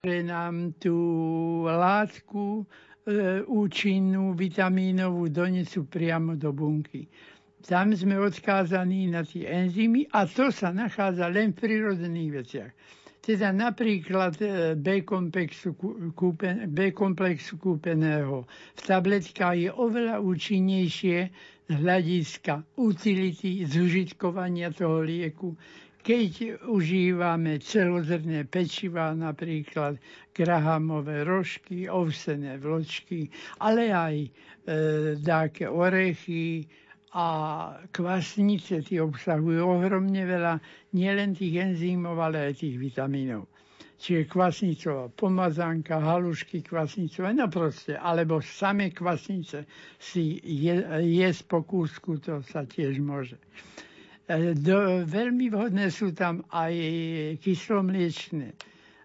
pre nám tú látku e, účinnú vitamínovú donesú priamo do bunky. Tam sme odkázaní na tie enzymy a to sa nachádza len v prírodzených veciach. Teda napríklad e, B-komplexu, kúpen, B-komplexu kúpeného v tabletkách je oveľa účinnejšie z hľadiska utility, zužitkovania toho lieku, keď užívame celozrné pečiva, napríklad grahamové rožky, ovsené vločky, ale aj e, dáke orechy a kvasnice, tie obsahujú ohromne veľa nielen tých enzýmov, ale aj tých vitamínov. Čiže kvasnicová pomazánka, halušky kvasnicové, no proste, alebo same kvasnice si je, jesť po kúsku, to sa tiež môže. Do, veľmi vhodné sú tam aj kyslomliečné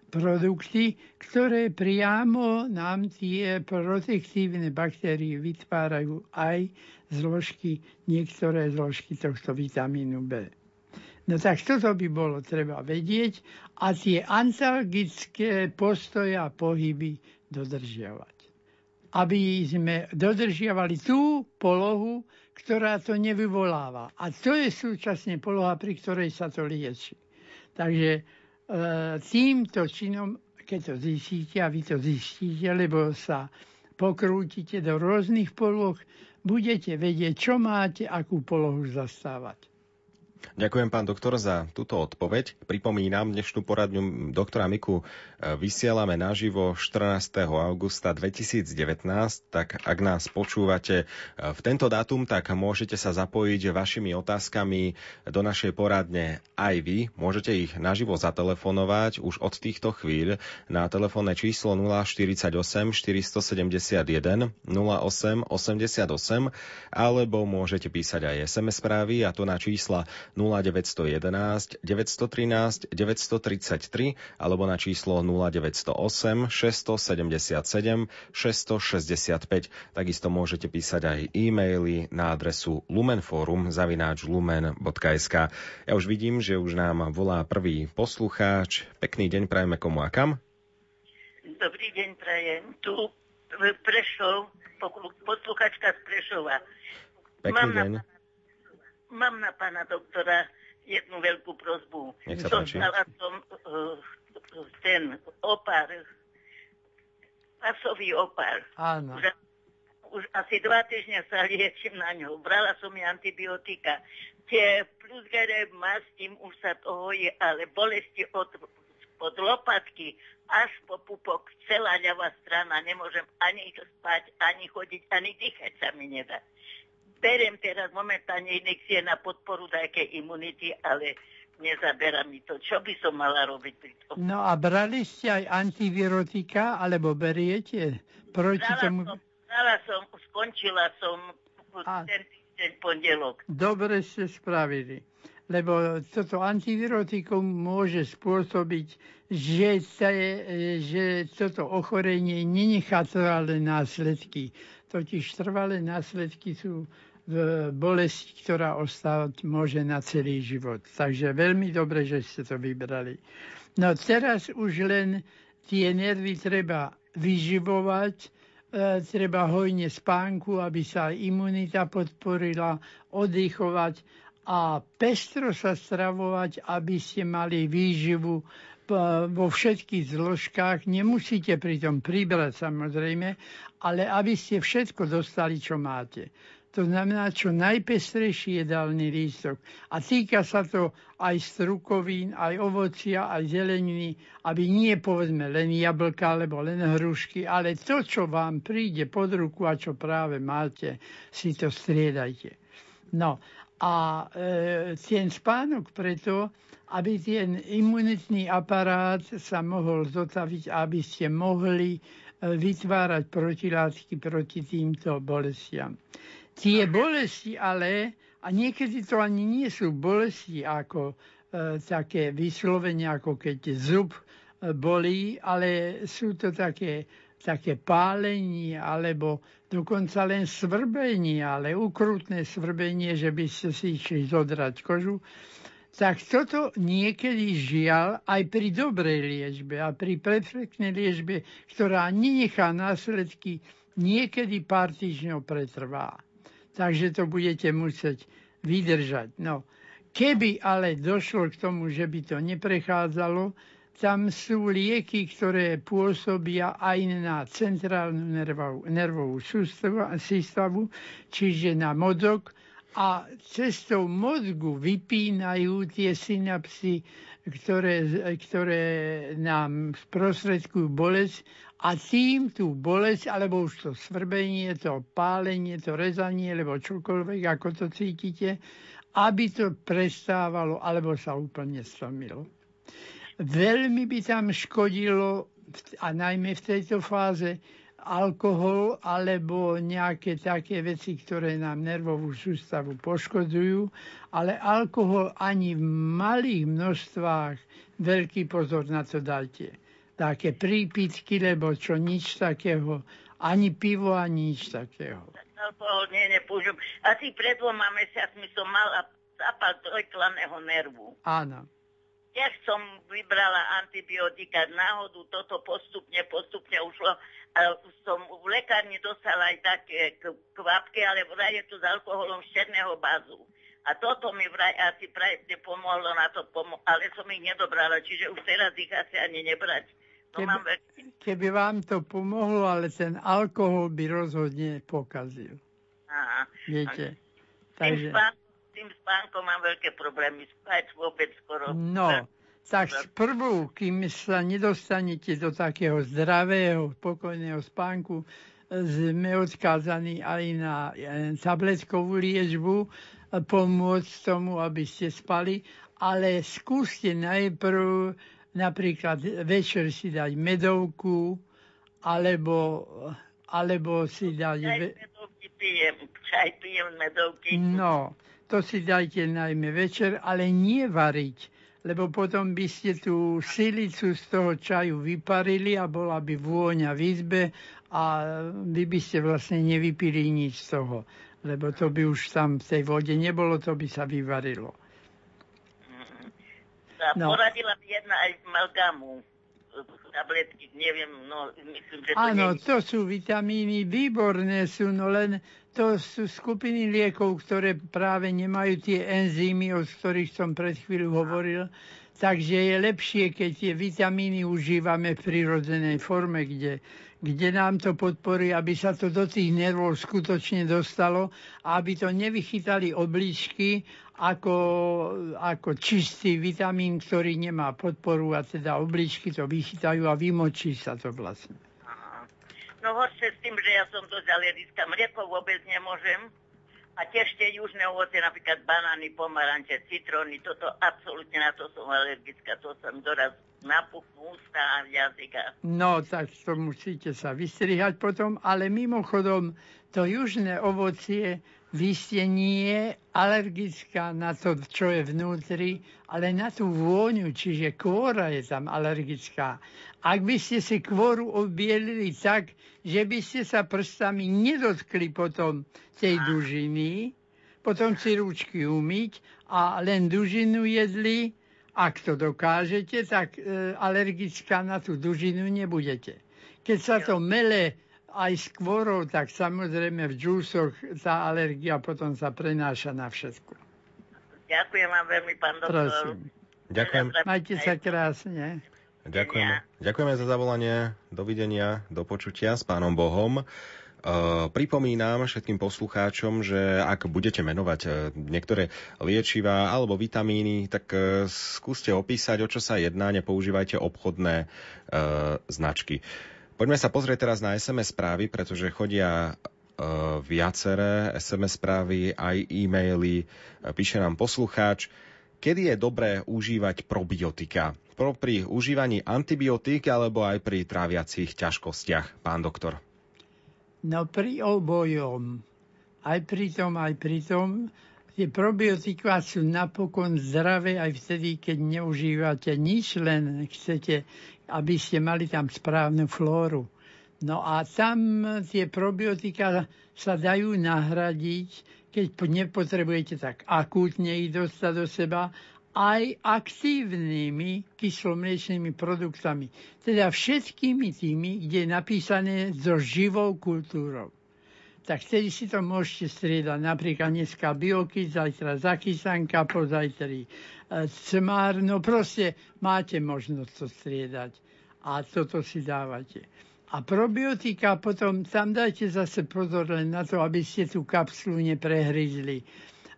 produkty, ktoré priamo nám tie protektívne baktérie vytvárajú aj zložky, niektoré zložky tohto vitamínu B. No tak toto by bolo treba vedieť a tie antalgické postoje a pohyby dodržiavať. Aby sme dodržiavali tú polohu, ktorá to nevyvoláva. A to je súčasne poloha, pri ktorej sa to lieči. Takže e, týmto činom, keď to zistíte, a vy to zistíte, lebo sa pokrútite do rôznych poloh, budete vedieť, čo máte, akú polohu zastávať. Ďakujem, pán doktor, za túto odpoveď. Pripomínam, dnešnú poradňu doktora Miku e, vysielame naživo 14. augusta 2019, tak ak nás počúvate e, v tento dátum, tak môžete sa zapojiť vašimi otázkami do našej poradne aj vy. Môžete ich naživo zatelefonovať už od týchto chvíľ na telefónne číslo 048 471 08 88 alebo môžete písať aj SMS správy a to na čísla 0911 913 933 alebo na číslo 0908 677 665. Takisto môžete písať aj e-maily na adresu lumenforum zavináč lumen.sk. Ja už vidím, že už nám volá prvý poslucháč. Pekný deň prajeme komu a kam? Dobrý deň prajem. Tu Prešov, posluchačka z Prešova. Pekný Mám deň. Na mám na pána doktora jednu veľkú prozbu. Nech sa páči. Dostala som uh, ten opár, pasový opár. Áno. Už, už asi dva týždňa sa liečím na ňo. Brala som mi antibiotika. Tie plusgere mastím, už sa to hojí, ale bolesti od, od lopatky až po pupok, celá ľavá strana, nemôžem ani spať, ani chodiť, ani dýchať sa mi nedá berem teraz momentálne inekcie na podporu nejakej imunity, ale nezabera mi to. Čo by som mala robiť pri tom? No a brali ste aj antivirotika, alebo beriete proti brala tomu? Som, brala som, skončila som a... ten týždeň pondelok. Dobre ste spravili lebo toto antivirotikum môže spôsobiť, že, te, že toto ochorenie nenechá trvalé následky. Totiž trvalé následky sú v bolesti, ktorá ostávať môže na celý život. Takže veľmi dobre, že ste to vybrali. No teraz už len tie nervy treba vyživovať, e, treba hojne spánku, aby sa imunita podporila, oddychovať a pestro sa stravovať, aby ste mali výživu e, vo všetkých zložkách. Nemusíte pritom pribrať samozrejme, ale aby ste všetko dostali, čo máte. To znamená čo najpestrejší jedálny lístok. A týka sa to aj strukovín, aj ovocia, aj zeleniny, aby nie povedzme len jablka alebo len hrušky, ale to, čo vám príde pod ruku a čo práve máte, si to striedajte. No a e, ten spánok preto, aby ten imunitný aparát sa mohol zotaviť, aby ste mohli vytvárať protilátky proti týmto bolestiam. Tie bolesti ale, a niekedy to ani nie sú bolesti ako e, také vyslovenie, ako keď zub e, bolí, ale sú to také, také pálenie, alebo dokonca len svrbenie, ale ukrutné svrbenie, že by ste si išli zodrať kožu. Tak toto niekedy žiaľ aj pri dobrej liečbe a pri perfektnej liečbe, ktorá nenechá následky, niekedy pár týždňov pretrvá. Takže to budete musieť vydržať. No, keby ale došlo k tomu, že by to neprechádzalo, tam sú lieky, ktoré pôsobia aj na centrálnu nervovú, nervovú sústavu, čiže na mozog a cestou mozgu vypínajú tie synapsy, ktoré, ktoré nám sprostredkujú bolesť a tým tú bolesť, alebo už to svrbenie, to pálenie, to rezanie, alebo čokoľvek, ako to cítite, aby to prestávalo, alebo sa úplne stomilo. Veľmi by tam škodilo, a najmä v tejto fáze, alkohol alebo nejaké také veci, ktoré nám nervovú sústavu poškodzujú, ale alkohol ani v malých množstvách veľký pozor na to dajte. Také prípitky, lebo čo nič takého, ani pivo, ani nič takého. Alkohol nie, nepúžim. Asi pred dvoma mesiacmi som mala zápal trojklaného nervu. Áno tiež som vybrala antibiotika, náhodu toto postupne, postupne ušlo. Som v lekárni dostala aj také kvapky, ale vraj je to s alkoholom z černého bazu. A toto mi vraj asi pravde pomohlo na to, pomo- ale som ich nedobrala, čiže už teraz ich asi ani nebrať. To keby, mám keby vám to pomohlo, ale ten alkohol by rozhodne pokazil. Aha. Viete? Takže... Tým tým spánkom mám veľké problémy. Spať vôbec skoro. No, tak prvú, kým sa nedostanete do takého zdravého, spokojného spánku, sme odkázaní aj na eh, tabletkovú liečbu, eh, pomôcť tomu, aby ste spali, ale skúste najprv napríklad večer si dať medovku, alebo, alebo si dať... Čaj medovky pijem, čaj pijem medovky. No, to si dajte najmä večer, ale nie variť, lebo potom by ste tú silicu z toho čaju vyparili a bola by vôňa v izbe a vy by ste vlastne nevypili nič z toho, lebo to by už tam v tej vode nebolo, to by sa vyvarilo. No. Poradila by jedna aj malgamu tabletky, neviem, no myslím, že to Áno, nie... to sú vitamíny, výborné sú, no len to sú skupiny liekov, ktoré práve nemajú tie enzymy, o ktorých som pred chvíľu hovoril. Takže je lepšie, keď tie vitamíny užívame v prirodzenej forme, kde, kde nám to podporí, aby sa to do tých nervov skutočne dostalo a aby to nevychytali obličky ako, ako čistý vitamín, ktorý nemá podporu a teda obličky to vychytajú a vymočí sa to vlastne. No horšie s tým, že ja som dosť alergická. Mlieko vôbec nemôžem. A tiež tie južné ovoce, napríklad banány, pomaranče, citróny, toto absolútne na to som alergická. To som doraz napuchnú ústa a jazyka. No, tak to musíte sa vystrihať potom, ale mimochodom to južné ovocie vy ste nie alergická na to, čo je vnútri, ale na tú vôňu, čiže kôra je tam alergická. Ak by ste si kôru obielili tak, že by ste sa prstami nedotkli potom tej dužiny, potom si ručky umyť a len dužinu jedli, ak to dokážete, tak e, alergická na tú dužinu nebudete. Keď sa to mele aj s kvorou, tak samozrejme v džúsoch tá alergia potom sa prenáša na všetko. Ďakujem vám veľmi, pán doktor. Prosím. Ďakujem. Majte sa krásne. Ďakujeme. Ďakujeme za zavolanie. Dovidenia, do počutia s pánom Bohom. Uh, pripomínam všetkým poslucháčom, že ak budete menovať uh, niektoré liečivá alebo vitamíny, tak uh, skúste opísať, o čo sa jedná, nepoužívajte obchodné značky. Poďme sa pozrieť teraz na SMS správy, pretože chodia viaceré SMS správy, aj e-maily. Píše nám poslucháč, kedy je dobré užívať probiotika? Pro pri užívaní antibiotík alebo aj pri tráviacich ťažkostiach, pán doktor? No pri obojom. Aj pri tom, aj pri tom. Tie probiotika sú napokon zdravé aj vtedy, keď neužívate nič, len chcete aby ste mali tam správnu flóru. No a tam tie probiotika sa dajú nahradiť, keď nepotrebujete tak akútne ich dostať do seba, aj aktívnymi kyslomliečnými produktami. Teda všetkými tými, kde je napísané so živou kultúrou. Tak vtedy si to môžete striedať. Napríklad dneska bioky, zajtra zakysanka, pozajtri e, cmár. No proste máte možnosť to striedať. A toto si dávate. A probiotika potom tam dajte zase pozor len na to, aby ste tú kapsulu neprehryzli.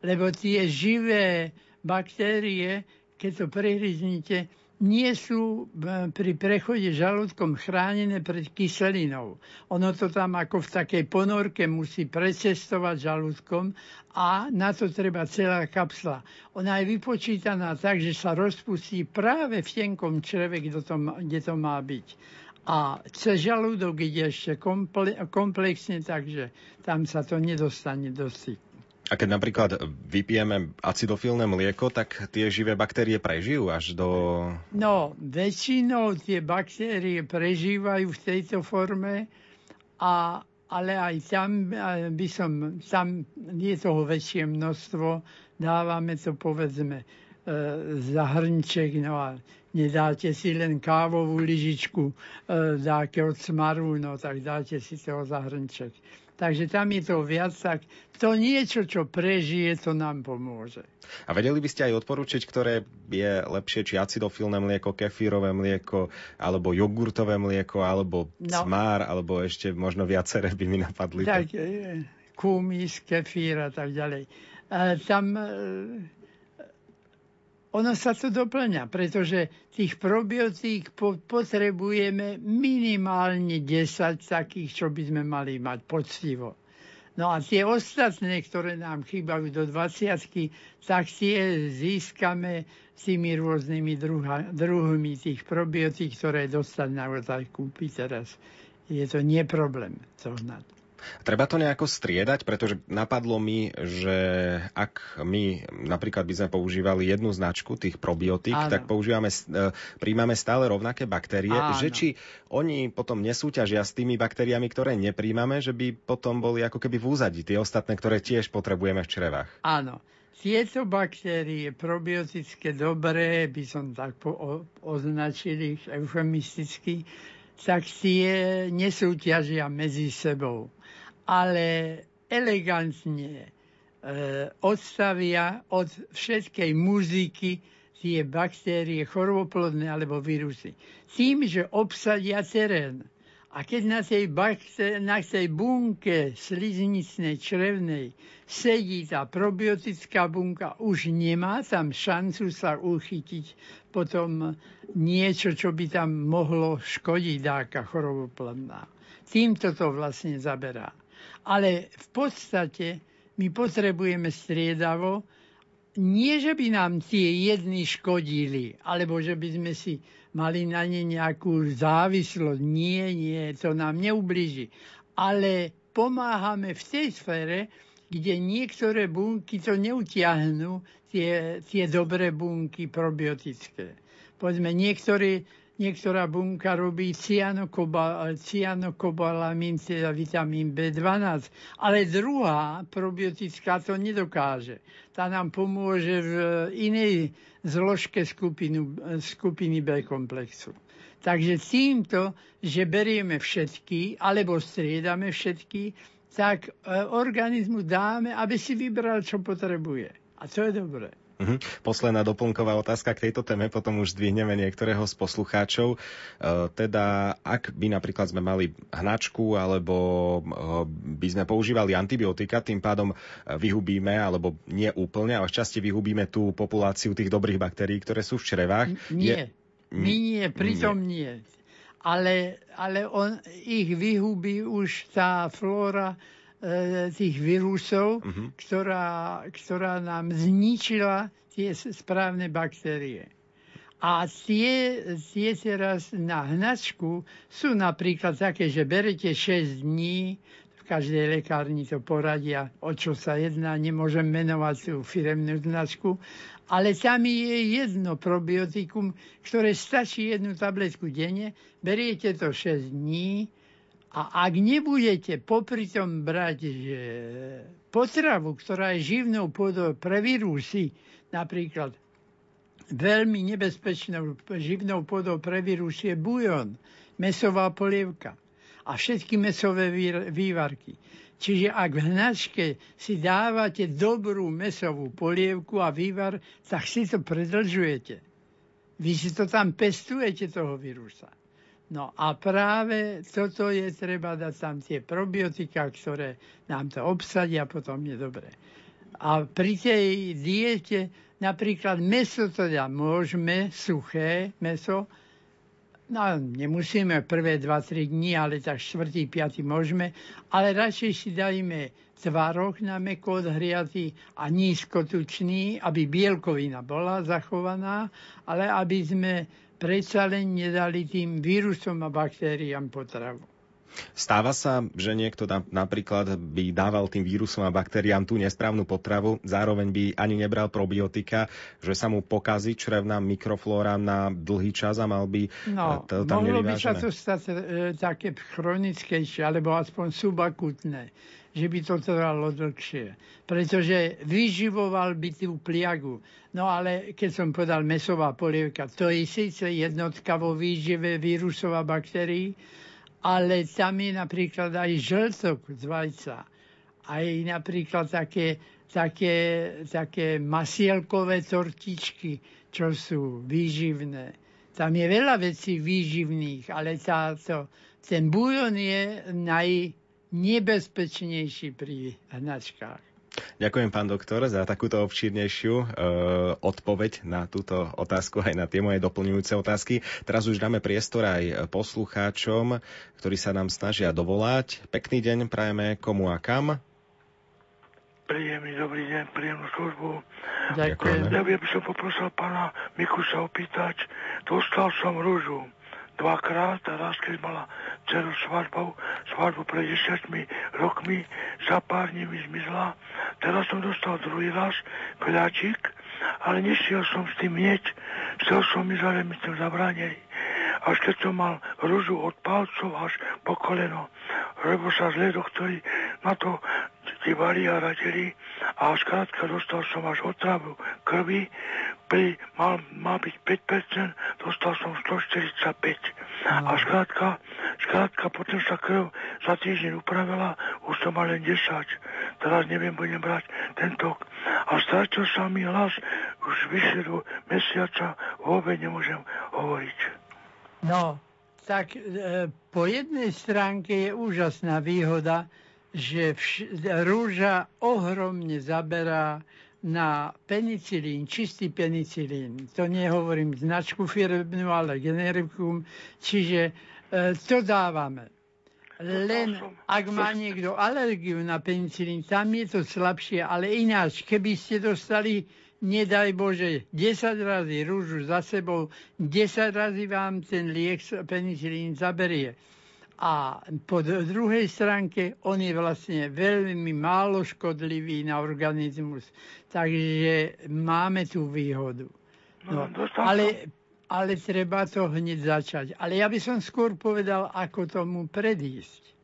Lebo tie živé baktérie, keď to prehryznite, nie sú e, pri prechode žalúdkom chránené pred kyselinou. Ono to tam ako v takej ponorke musí precestovať žalúdkom a na to treba celá kapsla. Ona je vypočítaná tak, že sa rozpustí práve v tenkom čreve, kde to, má byť. A cez žalúdok ide ešte komplexne, takže tam sa to nedostane do styku. A keď napríklad vypijeme acidofilné mlieko, tak tie živé baktérie prežijú až do... No, väčšinou tie baktérie prežívajú v tejto forme, a, ale aj tam by som, tam je toho väčšie množstvo, dávame to povedzme e, za hrnček, no a nedáte si len kávovú lyžičku e, dáke od smaru, no tak dáte si toho za hrnček. Takže tam je to viac, tak to niečo, čo prežije, to nám pomôže. A vedeli by ste aj odporučiť, ktoré je lepšie, či acidofilné mlieko, kefírové mlieko, alebo jogurtové mlieko, alebo no. cmár, alebo ešte možno viaceré by mi napadli. Tak, e, kumis, kefír a tak ďalej. A tam e, ono sa to doplňa, pretože tých probiotík po, potrebujeme minimálne 10 takých, čo by sme mali mať poctivo. No a tie ostatné, ktoré nám chýbajú do 20 tak tie získame tými rôznymi druha, druhmi tých probiotík, ktoré dostať naozaj kúpiť teraz. Je to neproblém zohnať. Treba to nejako striedať, pretože napadlo mi, že ak my napríklad by sme používali jednu značku tých probiotík, Áno. tak používame, e, príjmame stále rovnaké baktérie, Áno. že či oni potom nesúťažia s tými baktériami, ktoré nepríjmame, že by potom boli ako keby v úzadi tie ostatné, ktoré tiež potrebujeme v črevách. Áno. Tieto baktérie probiotické dobré, by som tak po, označil eufemisticky, tak tie nesúťažia medzi sebou ale elegantne e, odstavia od všetkej muziky tie baktérie choroboplodné alebo vírusy. Tým, že obsadia terén. A keď na tej, bakté- na tej bunke sliznicnej črevnej sedí tá probiotická bunka, už nemá tam šancu sa uchytiť potom niečo, čo by tam mohlo škodiť dáka choroboplodná. Týmto to vlastne zaberá. Ale v podstate my potrebujeme striedavo, nie že by nám tie jedny škodili, alebo že by sme si mali na ne nejakú závislosť. Nie, nie, to nám neublíži. Ale pomáhame v tej sfére, kde niektoré bunky to neutiahnú, tie, tie dobré bunky probiotické. Povedzme, niektorí niektorá bunka robí cyanokobalamín, teda vitamín B12, ale druhá probiotická to nedokáže. Tá nám pomôže v inej zložke skupinu, skupiny B komplexu. Takže týmto, že berieme všetky, alebo striedame všetky, tak e, organizmu dáme, aby si vybral, čo potrebuje. A to je dobré. Uh-huh. Posledná doplnková otázka k tejto téme, potom už zdvihneme niektorého z poslucháčov. E, teda, ak by napríklad sme mali hnačku alebo e, by sme používali antibiotika, tým pádom e, vyhubíme, alebo nie úplne, ale šťastie vyhubíme tú populáciu tých dobrých baktérií, ktoré sú v črevách. Nie, je... my nie, pritom nie. nie. Ale, ale on, ich vyhubí už tá flóra tých vírusov, uh-huh. ktorá, ktorá nám zničila tie správne baktérie. A tie, tie teraz na hnačku sú napríklad také, že berete 6 dní, v každej lekárni to poradia, o čo sa jedná, nemôžem menovať tú firemnú značku, ale tam je jedno probiotikum, ktoré stačí jednu tabletku denne, beriete to 6 dní, a ak nebudete popri tom brať že potravu, ktorá je živnou pôdou pre vírusy, napríklad veľmi nebezpečnou živnou podou pre vírus je bujon, mesová polievka a všetky mesové vývarky. Čiže ak v hnačke si dávate dobrú mesovú polievku a vývar, tak si to predlžujete. Vy si to tam pestujete, toho vírusa. No a práve toto je treba dať tam tie probiotika, ktoré nám to obsadia, potom je dobré. A pri tej diete napríklad meso teda môžeme, suché meso, No, nemusíme prvé 2-3 dní, ale tak 4. 5. môžeme, ale radšej si dajme tvarok na meko odhriatý a nízkotučný, aby bielkovina bola zachovaná, ale aby sme predsa len nedali tým vírusom a baktériám potravu. Stáva sa, že niekto napríklad by dával tým vírusom a baktériám tú nesprávnu potravu, zároveň by ani nebral probiotika, že sa mu pokazí črevná mikroflóra na dlhý čas a mal by no, to tam mohlo by sa to stať e, také chronickejšie, alebo aspoň subakutné že by to trvalo dlhšie. Pretože vyživoval by tú pliagu. No ale keď som povedal mesová polievka, to je síce jednotka vo výžive vírusov a baktérií, ale tam je napríklad aj žltok z vajca. Aj napríklad také, také, také masielkové tortičky, čo sú výživné. Tam je veľa vecí výživných, ale táto, ten bujon je najnebezpečnejší pri hnačkách. Ďakujem, pán doktor, za takúto obšírnejšiu e, odpoveď na túto otázku aj na tie moje doplňujúce otázky. Teraz už dáme priestor aj poslucháčom, ktorí sa nám snažia dovolať. Pekný deň prajeme komu a kam. Príjemný dobrý deň, príjemnú službu. Ďakujem. Ja by som poprosil pána Mikuša opýtať, dostal som rúžu dvakrát a raz, keď mala dceru svadbu, svadbu pred desiatmi rokmi, za pár dní mi zmizla. Teraz som dostal druhý raz kľačík, ale nešiel som s tým nieť, chcel som mi ale mi tým zabránili. Až keď som mal rúžu od palcov až po koleno, lebo sa zle doktori na to dívali a radili a skrátka dostal som až otravu krvi, pri, mal, mal byť 5%, dostal som 145. A skrátka, skrátka potom sa krv za týždeň upravila, už som mal len 10. Teraz neviem, budem brať tento. A strátil sa mi hlas, už vyššie do mesiaca vôbec nemôžem hovoriť. No, tak e, po jednej stránke je úžasná výhoda, že vš- rúža ohromne zaberá na penicilín, čistý penicilín. To nehovorím značku firmnú, ale generikum. Čiže e, to dávame. Len ak má niekto alergiu na penicilín, tam je to slabšie, ale ináč, keby ste dostali, nedaj Bože, 10 razy rúžu za sebou, 10 razy vám ten liek penicilín zaberie. A po druhej stránke on je vlastne veľmi málo škodlivý na organizmus. Takže máme tú výhodu. No, ale, ale treba to hneď začať. Ale ja by som skôr povedal, ako tomu predísť.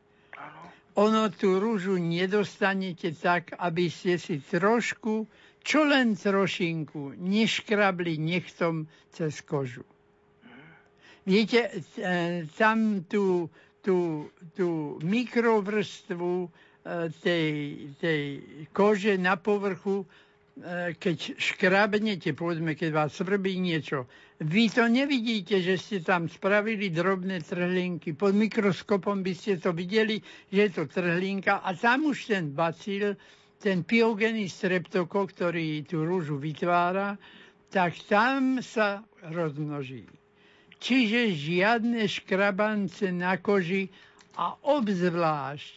Ono tú rúžu nedostanete tak, aby ste si trošku, čo len trošinku, neškrabli nechtom cez kožu. Mhm. Viete, e, tam tú tú, tú mikrovrstvu e, tej, tej kože na povrchu, e, keď škrabnete, povedzme, keď vás svrbí niečo, vy to nevidíte, že ste tam spravili drobné trhlinky. Pod mikroskopom by ste to videli, že je to trhlinka a tam už ten bacil, ten piogený streptokok, ktorý tú rúžu vytvára, tak tam sa rozmnoží. Čiže žiadne škrabance na koži a obzvlášť,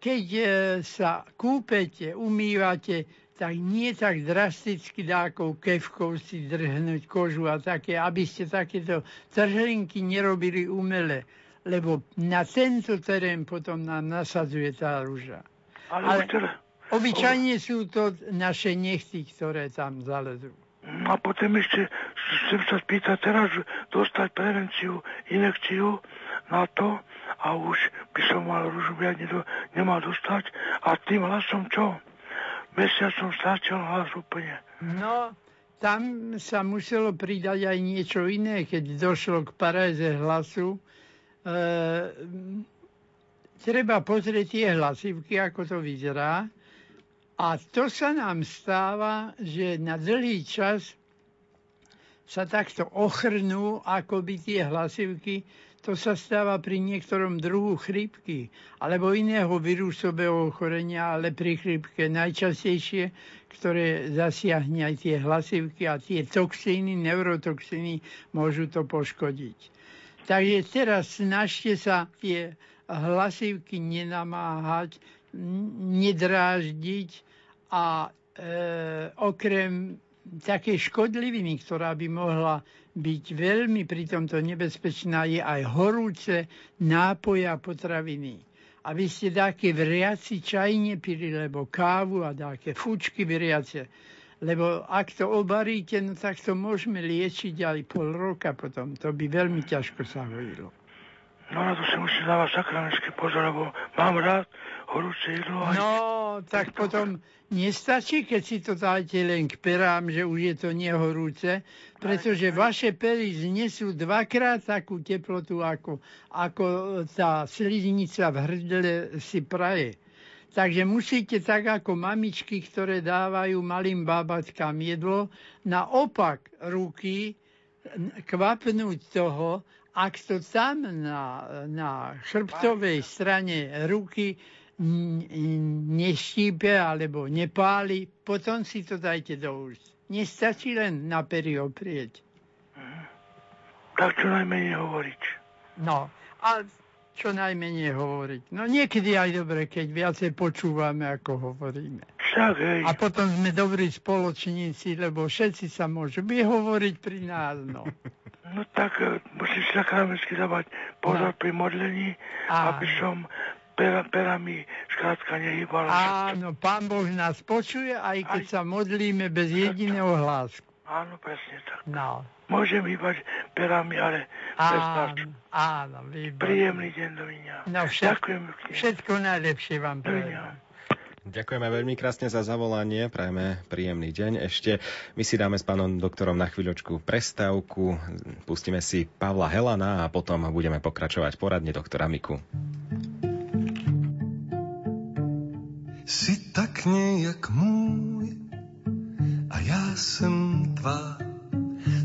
keď e, sa kúpete, umývate, tak nie tak drasticky dákou kevkou si drhnúť kožu a také, aby ste takéto trhlinky nerobili umele, lebo na tento terén potom nám nasadzuje tá rúža. Ale, Ale obyčajne sú to naše nechty, ktoré tam zalezú. A ešte chcem sa spýtať teraz, dostať prevenciu, inekciu na to a už by som mal rúžu viac nemal dostať a tým hlasom čo? Mesiac som strátil hlas úplne. No, tam sa muselo pridať aj niečo iné, keď došlo k paréze hlasu. E, treba pozrieť tie hlasivky, ako to vyzerá. A to sa nám stáva, že na dlhý čas sa takto ochrnú akoby tie hlasivky. To sa stáva pri niektorom druhu chrípky alebo iného vírusového ochorenia, ale pri chrípke najčastejšie ktoré zasiahne aj tie hlasivky a tie toxíny, neurotoxíny môžu to poškodiť. Takže teraz snažte sa tie hlasivky nenamáhať, nedráždiť a e, okrem také škodliviny, ktorá by mohla byť veľmi pri tomto nebezpečná, je aj horúce nápoje a potraviny aby ste také vriaci čaj nepili, lebo kávu a také fučky vriace. Lebo ak to obaríte, no tak to môžeme liečiť aj pol roka potom. To by veľmi ťažko sa hodilo. No na to si musím dávať sakramenský pozor, lebo mám rád horúce jedlo. Aj... No, tak potom nestačí, keď si to dáte len k perám, že už je to nehorúce, pretože vaše pery znesú dvakrát takú teplotu, ako, ako tá sliznica v hrdle si praje. Takže musíte tak ako mamičky, ktoré dávajú malým bábatkám jedlo, naopak ruky kvapnúť toho, ak to tam na, na chrbtovej strane ruky neštípe alebo nepáli, potom si to dajte do úst. Nestačí len na pery oprieť. Tak čo najmenej hovoriť. No, a čo najmenej hovoriť. No niekedy aj dobre, keď viacej počúvame, ako hovoríme. Však, hej. A potom sme dobrí spoločníci, lebo všetci sa môžu vyhovoriť pri nás, no. No tak e, musíš sa krámensky dávať pozor no. pri modlení, a... aby som pera, perami skrátka nehýbala. Áno, pán Boh nás počuje, aj keď aj... sa modlíme bez jediného hlásku. Áno, presne tak. No. Môžem hýbať perami, ale bez áno, áno, výborné. Príjemný deň, dovinia. No, všetko, Ďakujem. Všetko najlepšie vám prajem. Ďakujeme veľmi krásne za zavolanie, prajeme príjemný deň. Ešte my si dáme s pánom doktorom na chvíľočku prestávku, pustíme si Pavla Helana a potom budeme pokračovať poradne doktora Miku. Si tak nejak můj a já jsem tvá.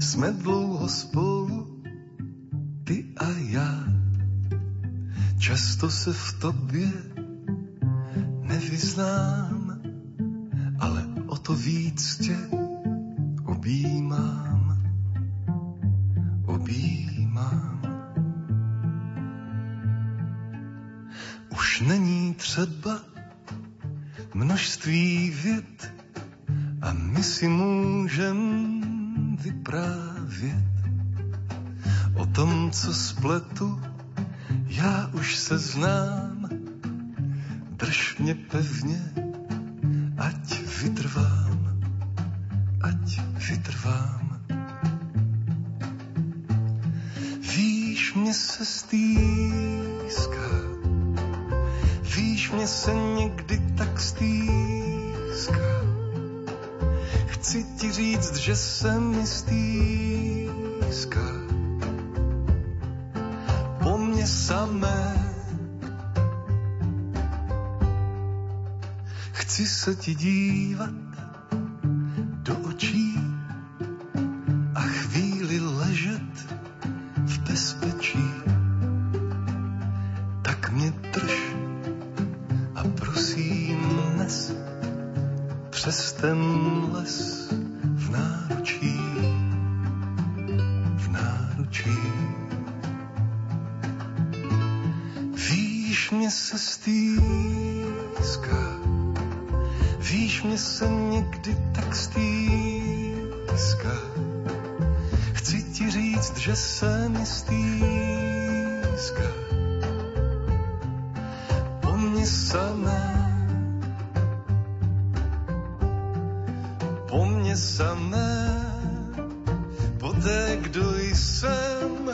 Jsme dlouho spolu, ty a já. Často se v tobě nevyznám, ale o to víc tě objímám, objímám. Už není třeba množství věd a my si můžem vyprávět o tom, co spletu, já už se znám drž mě pevně, ať vytrvám, ať vytrvám. Víš, mě se stýská, víš, mě se někdy tak stýská. Chci ti říct, že se mi stýská. Po mně samé Chci se ti dívat mi stýská. Po mně samé, po mně samé, po té, kdo jsem,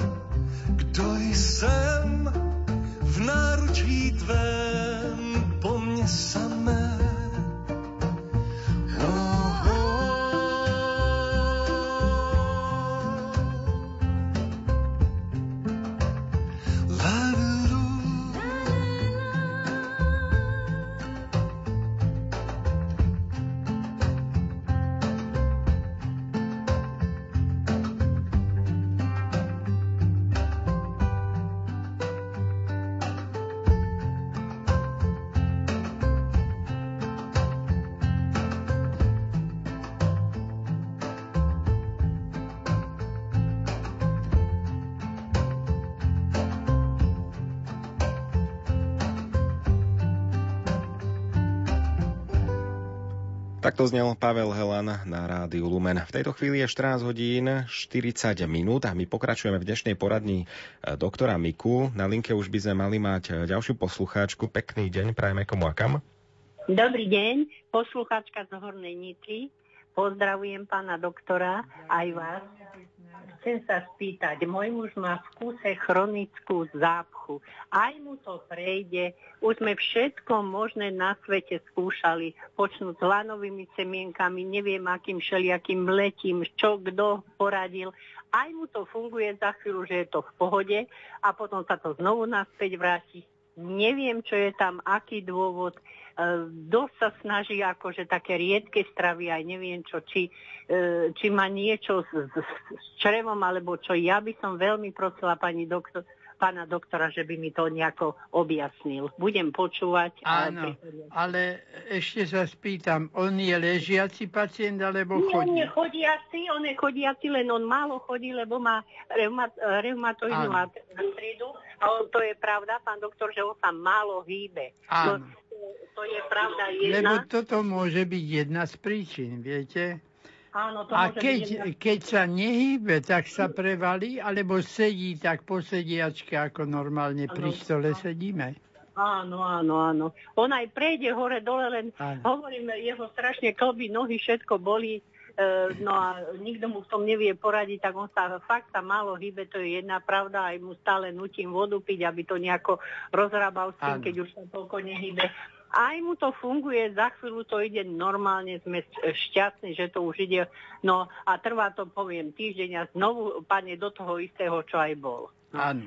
kdo jsem v náručí tvém, Takto znel Pavel Helan na rádiu Lumen. V tejto chvíli je 14 hodín 40 minút a my pokračujeme v dnešnej poradni e, doktora Miku. Na linke už by sme mali mať e, ďalšiu poslucháčku. Pekný deň, prajeme komu a kam? Dobrý deň, poslucháčka z Hornej Nitry. Pozdravujem pána doktora aj vás chcem sa spýtať, môj muž má v kúse chronickú zápchu. Aj mu to prejde. Už sme všetko možné na svete skúšali. Počnúť lanovými semienkami, neviem akým šeliakým letím, čo kto poradil. Aj mu to funguje za chvíľu, že je to v pohode a potom sa to znovu naspäť vráti. Neviem, čo je tam, aký dôvod. Dosť sa snaží akože také riedke stravy, aj neviem čo, či, e, či má niečo s, s, s črevom, alebo čo. Ja by som veľmi prosila pani doktor, pána doktora, že by mi to nejako objasnil. Budem počúvať. Áno, ale ešte sa spýtam, on je ležiaci pacient, alebo chodí? on je chodiaci, on je chodiaci, len on málo chodí, lebo má reumat, reumatoidnú artridu. A on, to je pravda, pán doktor, že on sa málo hýbe. Áno. To, to je pravda jedna. Lebo toto môže byť jedna z príčin, viete? Áno, to A keď, jedna... keď sa nehýbe, tak sa prevalí, alebo sedí tak po sediačke, ako normálne pri Áno. stole sedíme. Áno, áno, áno. On aj prejde hore-dole, len Áno. hovorím, jeho strašne klby, nohy, všetko bolí. E, no a nikto mu v tom nevie poradiť, tak on sa fakt sa málo hýbe, to je jedna pravda, aj mu stále nutím vodu piť, aby to nejako rozrábal s tým, Áno. keď už sa toľko nehybe. Aj mu to funguje, za chvíľu to ide normálne, sme šťastní, že to už ide. No a trvá to, poviem, týždeň a znovu padne do toho istého, čo aj bol. No, Áno.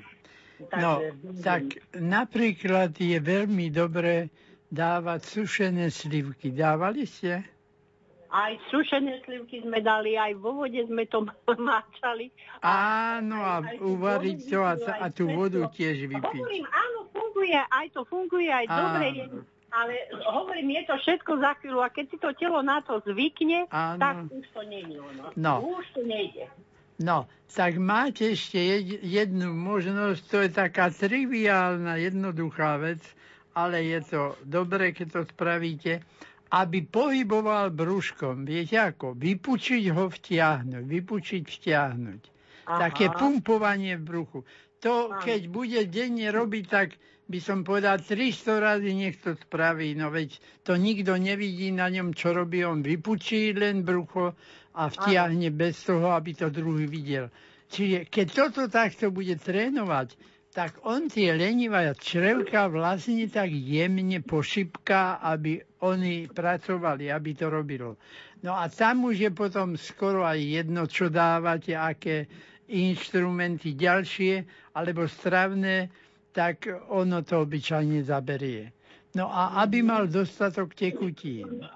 No, takže- tak napríklad je veľmi dobré dávať sušené slivky. Dávali ste? Aj sušené slivky sme dali, aj vo vode sme to máčali. Áno, a aj- aj tú uvariť to a, a tú vodu tiež vypiť. Hovorím, áno, funguje, aj to funguje, aj dobre je. Ale hovorím, je to všetko za chvíľu a keď si to telo na to zvykne, Áno. tak už to není ono. No. Už to nejde. No, tak máte ešte jed- jednu možnosť, to je taká triviálna, jednoduchá vec, ale je to dobre, keď to spravíte, aby pohyboval brúškom. Viete ako? Vypučiť ho, vtiahnuť. Vypučiť, vtiahnuť. Aha. Také pumpovanie v bruchu. To, keď bude denne robiť, tak by som povedal 300 razy nech to spraví. No veď to nikto nevidí na ňom, čo robí. On vypučí len brucho a vtiahne bez toho, aby to druhý videl. Čiže keď toto takto bude trénovať, tak on tie lenivé črevka vlastne tak jemne pošipká, aby oni pracovali, aby to robilo. No a tam už je potom skoro aj jedno, čo dávate, aké inštrumenty ďalšie, alebo stravné, tak ono to obyčajne zaberie. No a aby mal dostatok tekutín.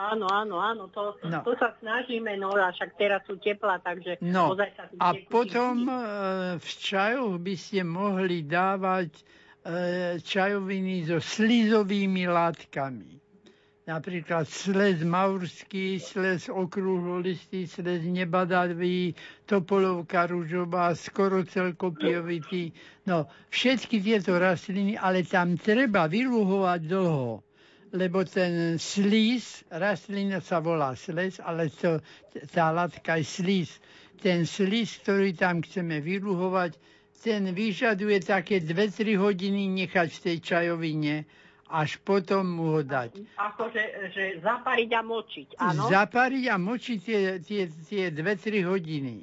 Áno, áno, áno, to, No. to sa snažíme, no a však teraz sú teplá, takže No sa a potom e, v čajoch by ste mohli dávať e, čajoviny so slizovými látkami. Napríklad sles maurský, sles okrúhlolistý, sles nebadavý, topolovka rúžová, skoro celkopiovitý. No, všetky tieto rastliny, ale tam treba vyluhovať dlho lebo ten slíz, rastlina sa volá sles, ale to, tá látka je slíz. Ten slíz, ktorý tam chceme vyluhovať, ten vyžaduje také 2-3 hodiny nechať v tej čajovine, až potom mu ho dať. Akože že zapariť a močiť, áno? Zapariť a močiť tie, tie, tie 2-3 hodiny.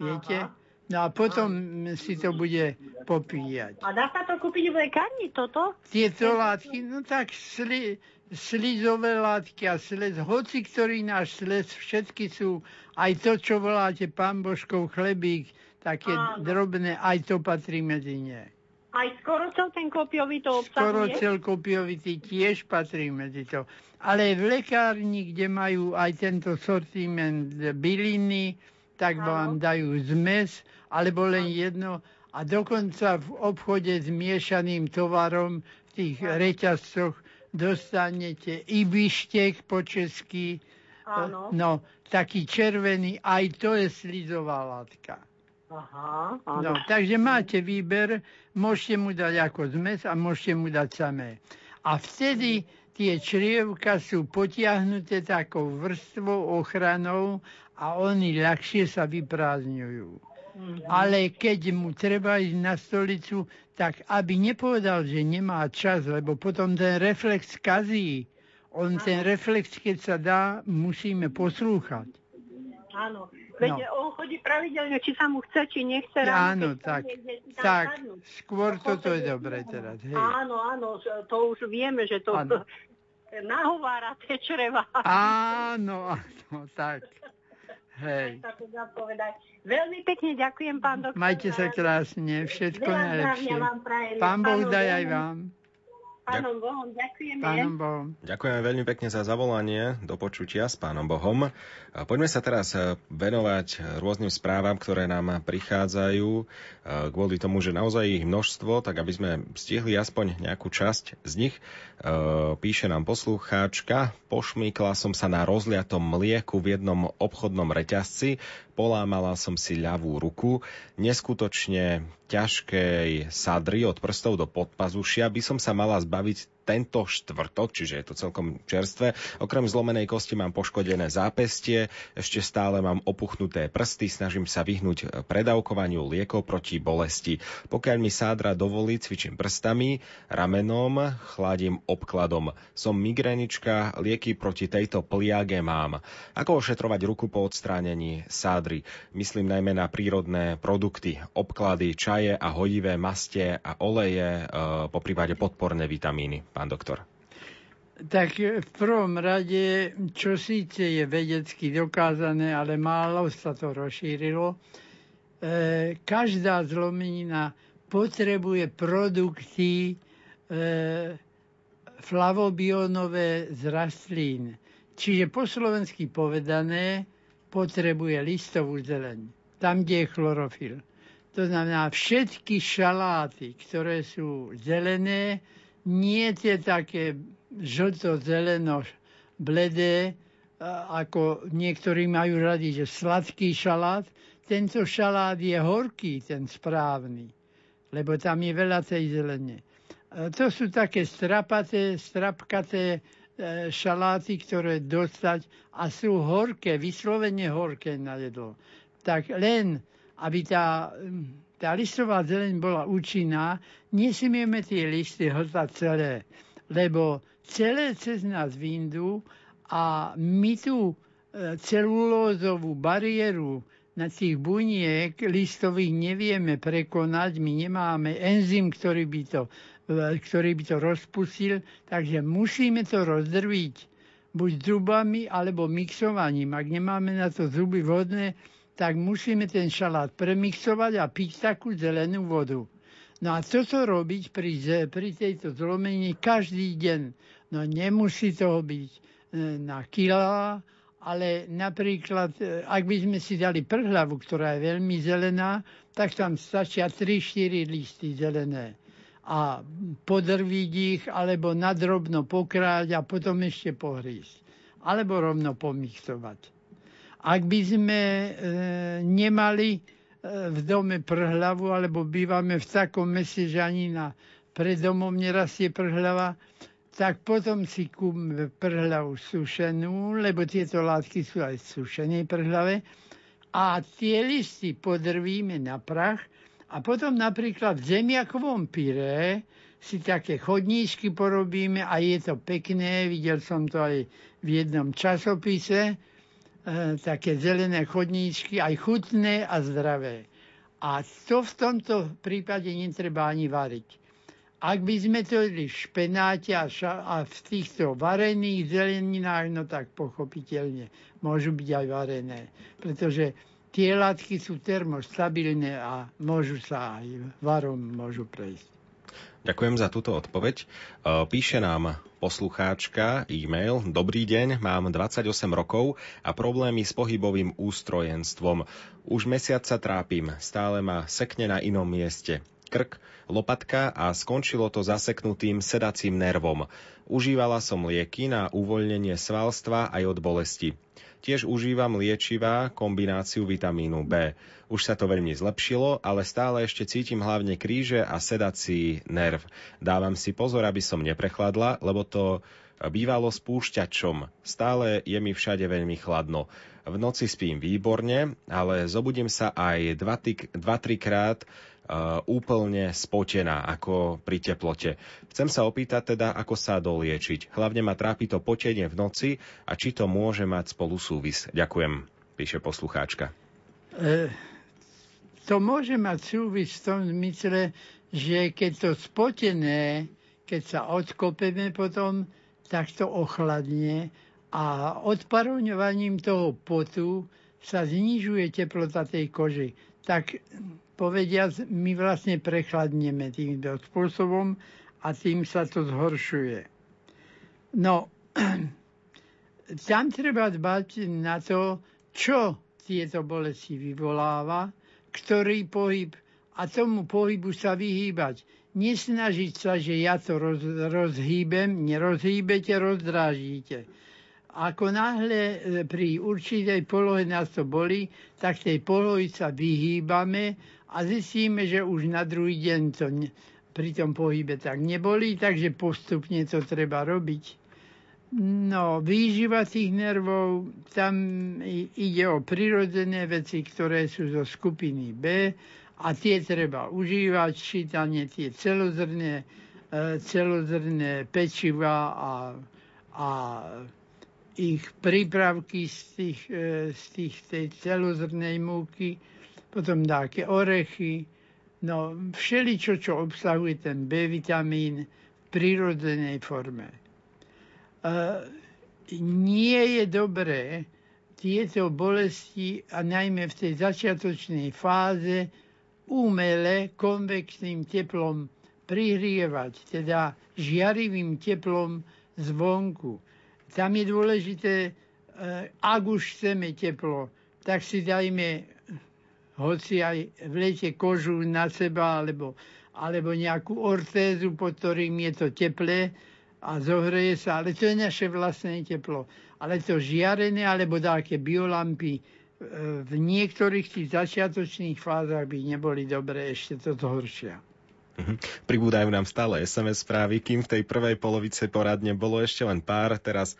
Viete? Aha. No a potom si to bude popíjať. A dá sa to kúpiť v lekárni, toto? Tieto látky, no tak sli, slizové látky a slez, hoci ktorý náš slez, všetky sú, aj to, čo voláte pán Božkov chlebík, také Áno. drobné, aj to patrí medzi ne. Aj skoro cel ten kopiový to Skoro obsahuje? celkopiovitý tiež patrí medzi to. Ale v lekárni, kde majú aj tento sortiment byliny, tak Áno. vám dajú zmes, alebo len jedno. A dokonca v obchode s miešaným tovarom v tých reťazcoch dostanete i bištek po česky, Áno. no taký červený, aj to je slizová látka. Aha, áno. No, takže máte výber, môžete mu dať ako zmes a môžete mu dať samé. A vtedy tie črievka sú potiahnuté takou vrstvou ochranou a oni ľahšie sa vyprázdňujú. Mm-hmm. Ale keď mu treba ísť na stolicu, tak aby nepovedal, že nemá čas, lebo potom ten reflex kazí. On ten reflex, keď sa dá, musíme poslúchať. Áno. Veď no. on chodí pravidelne, či sa mu chce, či nechce. Áno, tak, tak, skôr toto je dobre teraz. Hej. Áno, áno, to už vieme, že to áno. nahovára tie čreva. Áno, áno, tak. Hej. Veľmi pekne ďakujem, pán doktor. Majte sa krásne, všetko najlepšie. Pán Boh daj aj vám. Pánom Bohom, ďakujeme. Pánom Bohom. Ďakujeme veľmi pekne za zavolanie do počutia s Pánom Bohom. Poďme sa teraz e, venovať rôznym správam, ktoré nám prichádzajú e, kvôli tomu, že naozaj ich množstvo, tak aby sme stihli aspoň nejakú časť z nich. E, píše nám poslucháčka, pošmýkla som sa na rozliatom mlieku v jednom obchodnom reťazci, polámala som si ľavú ruku, neskutočne ťažkej sadry od prstov do podpazušia by som sa mala zbaviť tento štvrtok, čiže je to celkom čerstvé. Okrem zlomenej kosti mám poškodené zápestie, ešte stále mám opuchnuté prsty, snažím sa vyhnúť predávkovaniu liekov proti bolesti. Pokiaľ mi sádra dovolí, cvičím prstami, ramenom, chladím obkladom. Som migrénička, lieky proti tejto pliage mám. Ako ošetrovať ruku po odstránení sádry? Myslím najmä na prírodné produkty, obklady, čaje a hojivé mastie a oleje, e, po prípade podporné vitamíny pán doktor? Tak v prvom rade, čo síce je vedecky dokázané, ale málo sa to rozšírilo, e, každá zlomenina potrebuje produkty e, flavobionové z rastlín. Čiže po slovensky povedané, potrebuje listovú zeleň, tam, kde je chlorofil. To znamená, všetky šaláty, ktoré sú zelené, nie tie také žlto-zeleno bledé, ako niektorí majú radi, že sladký šalát. Tento šalát je horký, ten správny, lebo tam je veľa tej zelene. To sú také strapaté, strapkaté e, šaláty, ktoré dostať a sú horké, vyslovene horké na jedlo. Tak len, aby tá tá listová zeleň bola účinná, nesmieme tie listy hltať celé, lebo celé cez nás vyndú a my tú e, celulózovú bariéru na tých buniek listových nevieme prekonať, my nemáme enzym, ktorý by to, e, ktorý by to rozpustil, takže musíme to rozdrviť buď zubami alebo mixovaním. Ak nemáme na to zuby vhodné, tak musíme ten šalát premixovať a piť takú zelenú vodu. No a toto robiť pri, pri tejto zlomení každý deň. No nemusí toho byť e, na kila, ale napríklad, e, ak by sme si dali prhlavu, ktorá je veľmi zelená, tak tam stačia 3-4 listy zelené. A podrviť ich, alebo nadrobno pokráť a potom ešte pohrísť. Alebo rovno pomixovať. Ak by sme e, nemali e, v dome prhlavu, alebo bývame v takom meste, že ani na pred nerastie prhlava, tak potom si kúpme prhlavu sušenú, lebo tieto látky sú aj v sušenej prhlave. A tie listy podrvíme na prach a potom napríklad v zemiakovom pyré si také chodníčky porobíme a je to pekné, videl som to aj v jednom časopise, také zelené chodníčky, aj chutné a zdravé. A to v tomto prípade netreba ani variť. Ak by sme to jedli v špenáte a, ša- a v týchto varených zeleninách, no tak pochopiteľne môžu byť aj varené. Pretože tie látky sú termostabilné a môžu sa aj varom môžu prejsť. Ďakujem za túto odpoveď. E, píše nám poslucháčka e-mail. Dobrý deň, mám 28 rokov a problémy s pohybovým ústrojenstvom. Už mesiac sa trápim, stále ma sekne na inom mieste. Krk, lopatka a skončilo to zaseknutým sedacím nervom. Užívala som lieky na uvoľnenie svalstva aj od bolesti. Tiež užívam liečivá kombináciu vitamínu B. Už sa to veľmi zlepšilo, ale stále ešte cítim hlavne kríže a sedací nerv. Dávam si pozor, aby som neprechladla, lebo to bývalo spúšťačom. Stále je mi všade veľmi chladno. V noci spím výborne, ale zobudím sa aj 2-3 krát úplne spotená, ako pri teplote. Chcem sa opýtať teda, ako sa doliečiť. Hlavne ma trápi to potenie v noci a či to môže mať spolu súvis. Ďakujem, píše poslucháčka. E, to môže mať súvis v tom zmysle, že keď to spotené, keď sa odkopeme potom, tak to ochladne a odparovňovaním toho potu sa znižuje teplota tej kože. Tak povediac, my vlastne prechladneme týmto spôsobom a tým sa to zhoršuje. No, tam treba dbať na to, čo tieto bolesti vyvoláva, ktorý pohyb a tomu pohybu sa vyhýbať. Nesnažiť sa, že ja to roz, rozhýbem, nerozhýbete, rozdrážite ako náhle e, pri určitej polohe nás to boli, tak tej polohy sa vyhýbame a zistíme, že už na druhý deň to pri tom pohybe tak neboli, takže postupne to treba robiť. No, výživa tých nervov, tam ide o prirodzené veci, ktoré sú zo skupiny B a tie treba užívať, čítanie tie celozrné, e, celozrné pečiva a, a ich prípravky z, tých, e, z tých, tej celozrnej múky, potom dáke orechy, no všeličo, čo obsahuje ten B vitamín v prírodzenej forme. Uh, nie je dobré tieto bolesti, a najmä v tej začiatočnej fáze, umele konvexným teplom prihrievať, teda žiarivým teplom zvonku tam je dôležité, e, ak už chceme teplo, tak si dajme hoci aj v lete kožu na seba, alebo, alebo nejakú ortézu, pod ktorým je to teplé a zohreje sa, ale to je naše vlastné teplo. Ale to žiarené, alebo také biolampy, e, v niektorých tých začiatočných fázach by neboli dobré, ešte to zhoršia. Mhm. Pribúdajú nám stále SMS správy, kým v tej prvej polovice poradne bolo ešte len pár, teraz,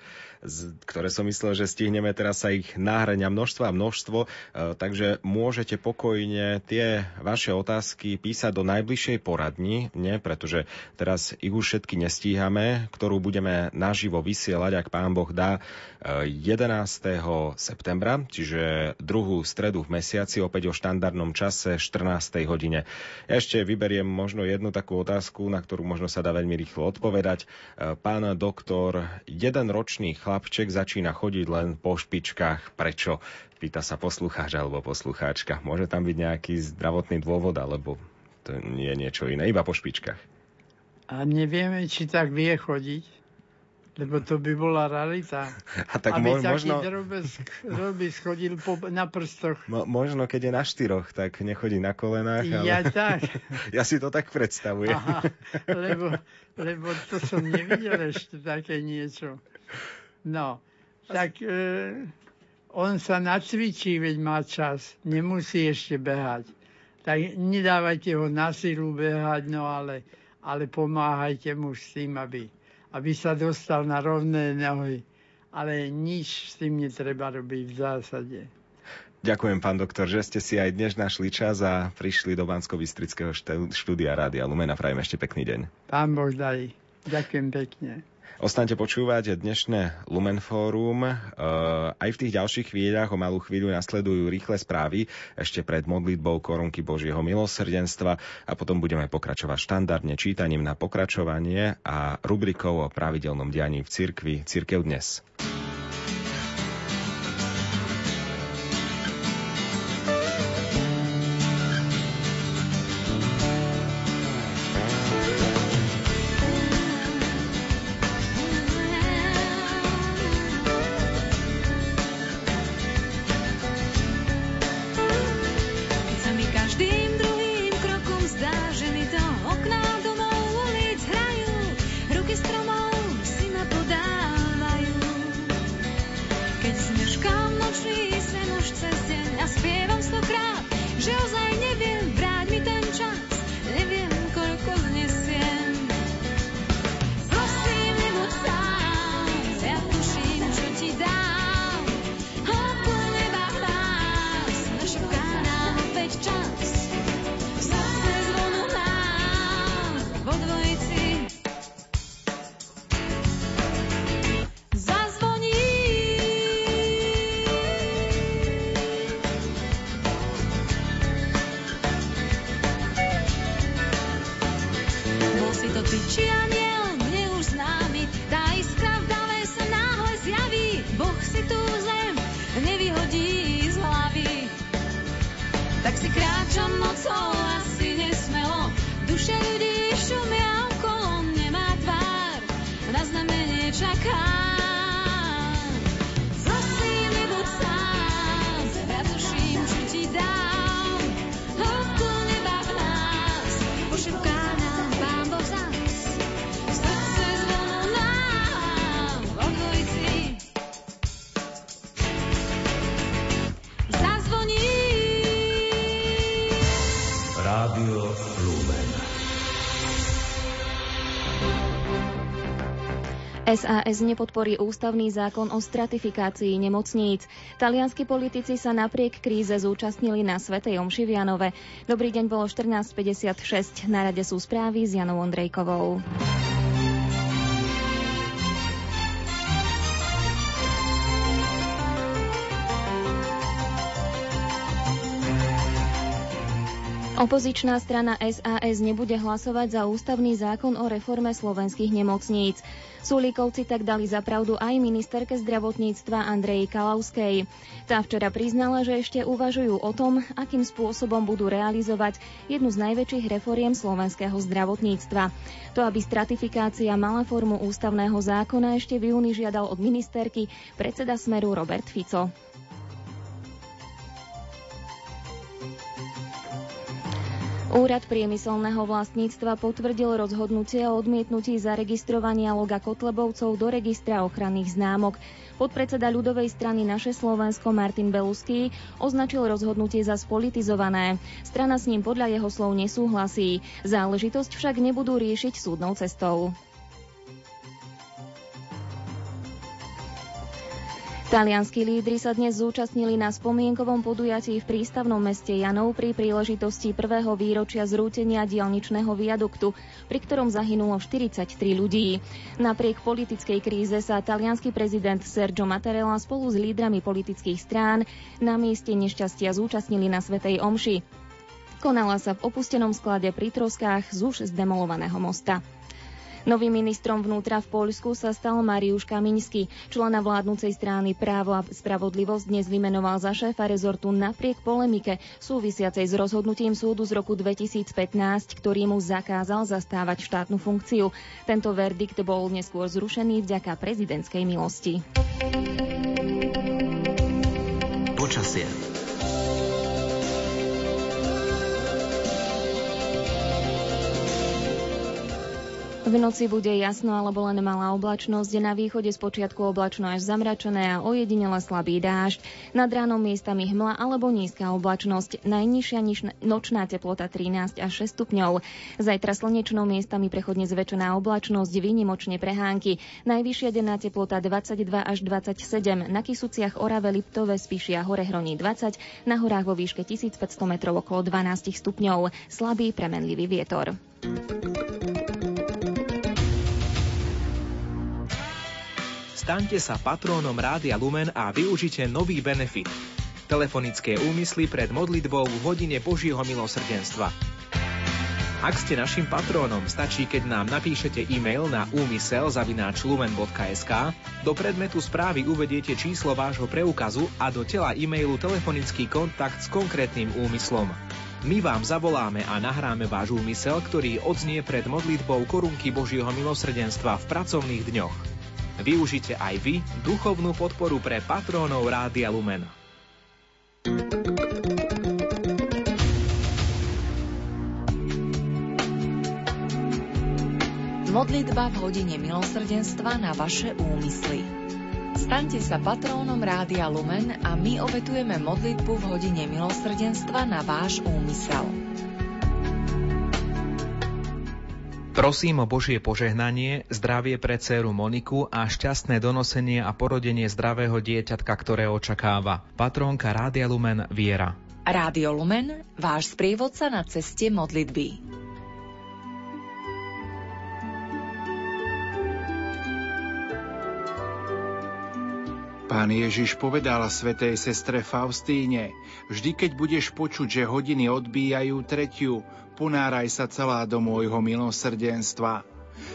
ktoré som myslel, že stihneme, teraz sa ich náhrania množstvo a množstvo, e, takže môžete pokojne tie vaše otázky písať do najbližšej poradni, nie, pretože teraz ich už všetky nestíhame, ktorú budeme naživo vysielať, ak pán Boh dá, 11. E, septembra, čiže druhú stredu v mesiaci, opäť o štandardnom čase 14. hodine. Ešte vyberiem možno možno jednu takú otázku, na ktorú možno sa dá veľmi rýchlo odpovedať. E, pán doktor, jeden ročný chlapček začína chodiť len po špičkách. Prečo? Pýta sa poslucháč alebo poslucháčka. Môže tam byť nejaký zdravotný dôvod, alebo to je niečo iné, iba po špičkách. A nevieme, či tak vie chodiť. Lebo to by bola realita. A tak Aby mo- možno... taký schodil po, na prstoch. Mo- možno keď je na štyroch, tak nechodí na kolenách. Ale... Ja tak. ja si to tak predstavujem. Aha, lebo, lebo to som nevidel ešte také niečo. No, tak e, on sa nacvičí, veď má čas. Nemusí ešte behať. Tak nedávajte ho na silu behať, no ale, ale pomáhajte mu s tým, aby aby sa dostal na rovné nohy. Ale nič s tým netreba robiť v zásade. Ďakujem, pán doktor, že ste si aj dnes našli čas a prišli do bansko štúdia Rádia Lumena. Prajem ešte pekný deň. Pán Boh daj. Ďakujem pekne. Ostaňte počúvať dnešné Lumen Fórum. E, aj v tých ďalších chvíľach o malú chvíľu nasledujú rýchle správy ešte pred modlitbou korunky Božieho milosrdenstva a potom budeme pokračovať štandardne čítaním na pokračovanie a rubrikou o pravidelnom dianí v cirkvi Cirkev dnes. SAS nepodporí ústavný zákon o stratifikácii nemocníc. Talianskí politici sa napriek kríze zúčastnili na Svetej Omši v. Dobrý deň, bolo 14.56. Na rade sú správy s Janou Ondrejkovou. Opozičná strana SAS nebude hlasovať za ústavný zákon o reforme slovenských nemocníc. Sulíkovci tak dali zapravdu aj ministerke zdravotníctva Andreji Kalavskej. Tá včera priznala, že ešte uvažujú o tom, akým spôsobom budú realizovať jednu z najväčších reforiem slovenského zdravotníctva. To, aby stratifikácia mala formu ústavného zákona, ešte v júni žiadal od ministerky predseda Smeru Robert Fico. Úrad priemyselného vlastníctva potvrdil rozhodnutie o odmietnutí zaregistrovania loga Kotlebovcov do registra ochranných známok. Podpredseda ľudovej strany Naše Slovensko Martin Beluský označil rozhodnutie za spolitizované. Strana s ním podľa jeho slov nesúhlasí. Záležitosť však nebudú riešiť súdnou cestou. Talianskí lídry sa dnes zúčastnili na spomienkovom podujatí v prístavnom meste Janov pri príležitosti prvého výročia zrútenia dialničného viaduktu, pri ktorom zahynulo 43 ľudí. Napriek politickej kríze sa talianský prezident Sergio Mattarella spolu s lídrami politických strán na mieste nešťastia zúčastnili na Svetej Omši. Konala sa v opustenom sklade pri troskách z už zdemolovaného mosta. Novým ministrom vnútra v Poľsku sa stal Mariuš Kamiňský. Člena vládnúcej strany Právo a spravodlivosť dnes vymenoval za šéfa rezortu napriek polemike súvisiacej s rozhodnutím súdu z roku 2015, ktorý mu zakázal zastávať štátnu funkciu. Tento verdikt bol neskôr zrušený vďaka prezidentskej milosti. Počasie. V noci bude jasno alebo len malá oblačnosť, na východe z počiatku oblačno až zamračené a ojedinele slabý dážď. Nad ránom miestami hmla alebo nízka oblačnosť, najnižšia niž nočná teplota 13 až 6 stupňov. Zajtra slnečnou miestami prechodne zväčšená oblačnosť, výnimočne prehánky. Najvyššia denná teplota 22 až 27, na Kisuciach, Orave, Liptove, Spišia, Hore Hroní 20, na horách vo výške 1500 metrov okolo 12 stupňov. Slabý premenlivý vietor. Staňte sa patrónom Rádia Lumen a využite nový benefit. Telefonické úmysly pred modlitbou v hodine Božieho milosrdenstva. Ak ste našim patrónom, stačí, keď nám napíšete e-mail na úmysel.lumen.sk, do predmetu správy uvediete číslo vášho preukazu a do tela e-mailu telefonický kontakt s konkrétnym úmyslom. My vám zavoláme a nahráme váš úmysel, ktorý odznie pred modlitbou korunky Božieho milosrdenstva v pracovných dňoch. Využite aj vy duchovnú podporu pre patrónov Rádia Lumen. Modlitba v hodine milosrdenstva na vaše úmysly. Staňte sa patrónom Rádia Lumen a my obetujeme modlitbu v hodine milosrdenstva na váš úmysel. Prosím o Božie požehnanie, zdravie pre dceru Moniku a šťastné donosenie a porodenie zdravého dieťatka, ktoré očakáva. Patrónka Rádia Lumen Viera. Rádio Lumen, váš sprievodca na ceste modlitby. Pán Ježiš povedal svetej sestre Faustíne, vždy keď budeš počuť, že hodiny odbíjajú tretiu, ponáraj sa celá do môjho milosrdenstva.